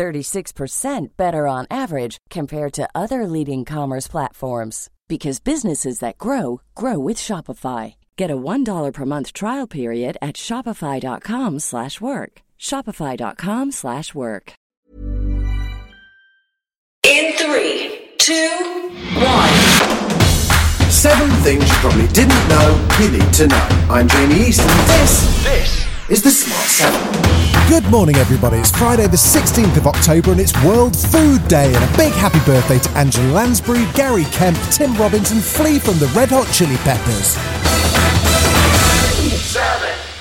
36% better on average compared to other leading commerce platforms because businesses that grow grow with Shopify. Get a $1 per month trial period at shopify.com/work. shopify.com/work. In three, two, one. Seven things you probably didn't know you need to know. I'm Jamie East. and this, this is the Smart Seven. Good morning, everybody. It's Friday, the 16th of October, and it's World Food Day. And a big happy birthday to Angela Lansbury, Gary Kemp, Tim Robbins, and Flea from the Red Hot Chili Peppers.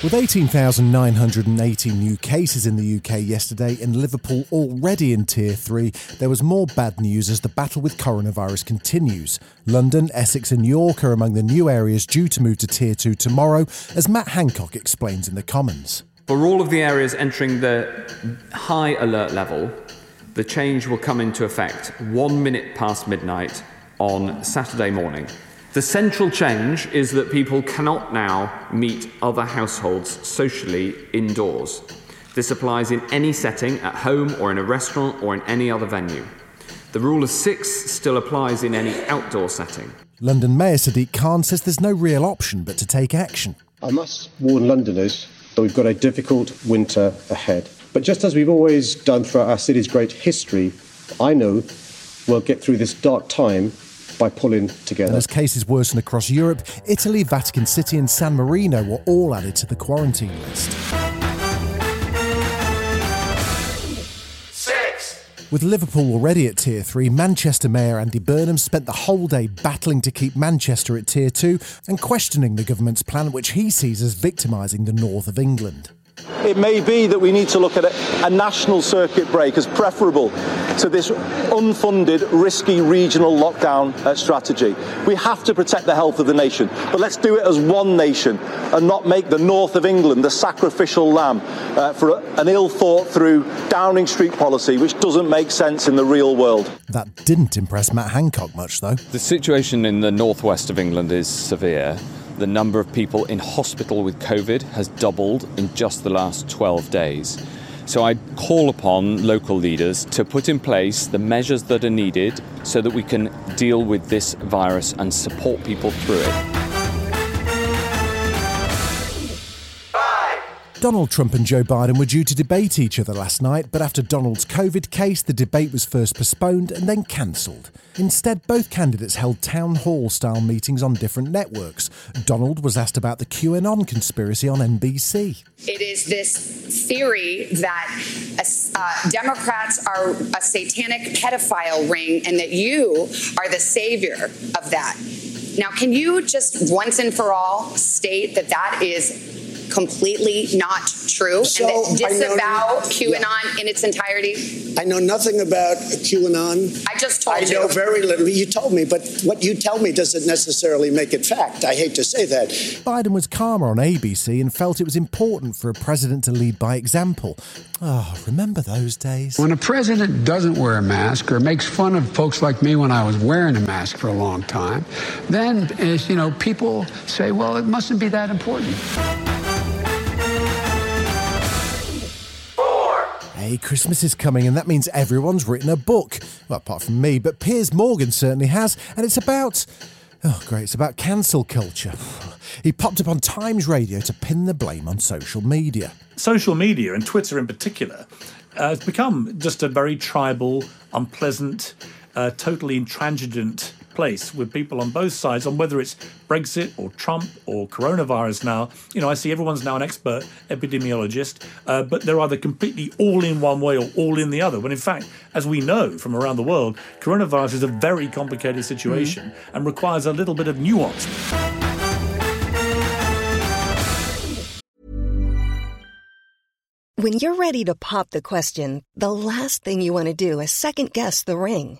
With 18,980 new cases in the UK yesterday and Liverpool already in Tier 3, there was more bad news as the battle with coronavirus continues. London, Essex, and York are among the new areas due to move to Tier 2 tomorrow, as Matt Hancock explains in the Commons. For all of the areas entering the high alert level, the change will come into effect one minute past midnight on Saturday morning. The central change is that people cannot now meet other households socially indoors. This applies in any setting, at home or in a restaurant or in any other venue. The rule of six still applies in any outdoor setting. London Mayor Sadiq Khan says there's no real option but to take action. I must warn Londoners that we've got a difficult winter ahead. But just as we've always done throughout our city's great history, I know we'll get through this dark time by pulling together. And as cases worsen across Europe, Italy, Vatican City, and San Marino were all added to the quarantine list. With Liverpool already at Tier 3, Manchester Mayor Andy Burnham spent the whole day battling to keep Manchester at Tier 2 and questioning the government's plan, which he sees as victimising the north of England. It may be that we need to look at a, a, national circuit break as preferable to this unfunded, risky regional lockdown uh, strategy. We have to protect the health of the nation, but let's do it as one nation and not make the north of England the sacrificial lamb uh, for a, an ill thought through Downing Street policy, which doesn't make sense in the real world. That didn't impress Matt Hancock much, though. The situation in the northwest of England is severe the number of people in hospital with COVID has doubled in just the last 12 days. So I call upon local leaders to put in place the measures that are needed so that we can deal with this virus and support people through it. Donald Trump and Joe Biden were due to debate each other last night, but after Donald's COVID case, the debate was first postponed and then cancelled. Instead, both candidates held town hall style meetings on different networks. Donald was asked about the QAnon conspiracy on NBC. It is this theory that uh, Democrats are a satanic pedophile ring and that you are the savior of that. Now, can you just once and for all state that that is completely not true so and that disavow QAnon yeah. in its entirety? I know nothing about QAnon. I just told I you. I know very little. You told me, but what you tell me doesn't necessarily make it fact. I hate to say that. Biden was calmer on ABC and felt it was important for a president to lead by example. Oh, remember those days? When a president doesn't wear a mask or makes fun of folks like me when I was wearing a mask for a long time, then, you know, people say, well, it mustn't be that important. Christmas is coming, and that means everyone's written a book. Well, apart from me, but Piers Morgan certainly has, and it's about. Oh, great, it's about cancel culture. He popped up on Times Radio to pin the blame on social media. Social media, and Twitter in particular, uh, has become just a very tribal, unpleasant, uh, totally intransigent place with people on both sides on whether it's Brexit or Trump or coronavirus now. You know, I see everyone's now an expert epidemiologist, uh, but they're either completely all in one way or all in the other. When in fact, as we know from around the world, coronavirus is a very complicated situation mm. and requires a little bit of nuance. When you're ready to pop the question, the last thing you want to do is second guess the ring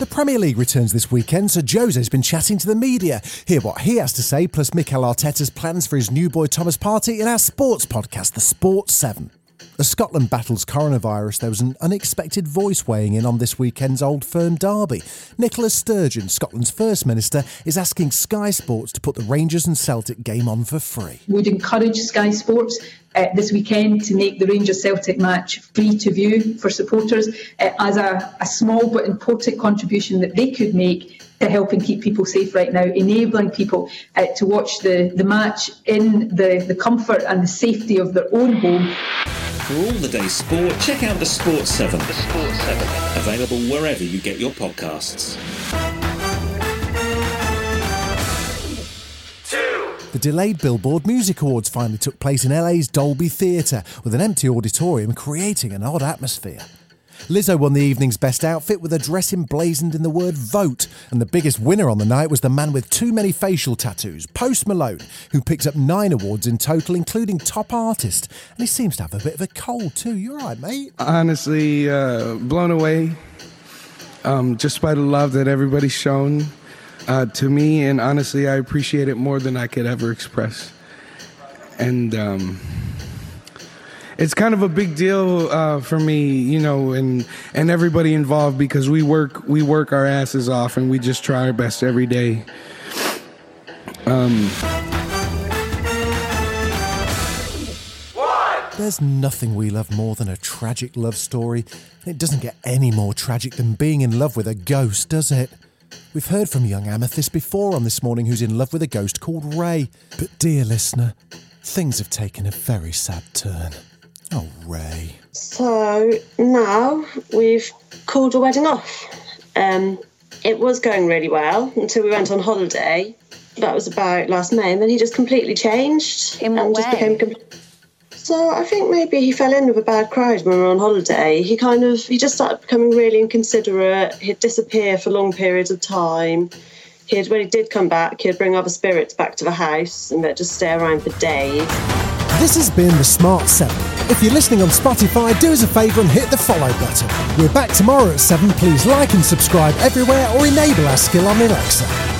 The Premier League returns this weekend, so Jose's been chatting to the media. Hear what he has to say, plus Mikel Arteta's plans for his new boy Thomas Partey in our sports podcast, The Sport 7. As Scotland battles coronavirus, there was an unexpected voice weighing in on this weekend's Old Firm derby. Nicola Sturgeon, Scotland's First Minister, is asking Sky Sports to put the Rangers and Celtic game on for free. Would encourage Sky Sports uh, this weekend to make the Rangers Celtic match free to view for supporters uh, as a, a small but important contribution that they could make to helping keep people safe right now, enabling people uh, to watch the, the match in the, the comfort and the safety of their own home. For all the day's sport, check out the Sport 7. The Sport 7. Available wherever you get your podcasts. The delayed Billboard Music Awards finally took place in LA's Dolby Theatre, with an empty auditorium creating an odd atmosphere. Lizzo won the evening's best outfit with a dress emblazoned in the word vote, and the biggest winner on the night was the man with too many facial tattoos, Post Malone, who picked up nine awards in total, including top artist. And he seems to have a bit of a cold too. You're right, mate. Honestly, uh, blown away um, just by the love that everybody's shown uh, to me, and honestly, I appreciate it more than I could ever express. And um, it's kind of a big deal uh, for me, you know, and and everybody involved because we work we work our asses off and we just try our best every day. Um, There's nothing we love more than a tragic love story. It doesn't get any more tragic than being in love with a ghost, does it? We've heard from young Amethyst before on this morning who's in love with a ghost called Ray. But, dear listener, things have taken a very sad turn. Oh, Ray. So now we've called the wedding off. Um, it was going really well until we went on holiday. That was about last May, and then he just completely changed. In what and just became com- so I think maybe he fell in with a bad crowd when we were on holiday. He kind of he just started becoming really inconsiderate. He'd disappear for long periods of time. He'd when he did come back, he'd bring other spirits back to the house and they'd just stay around for days. This has been The Smart 7. If you're listening on Spotify, do us a favour and hit the follow button. We're back tomorrow at 7. Please like and subscribe everywhere or enable our skill on Alexa.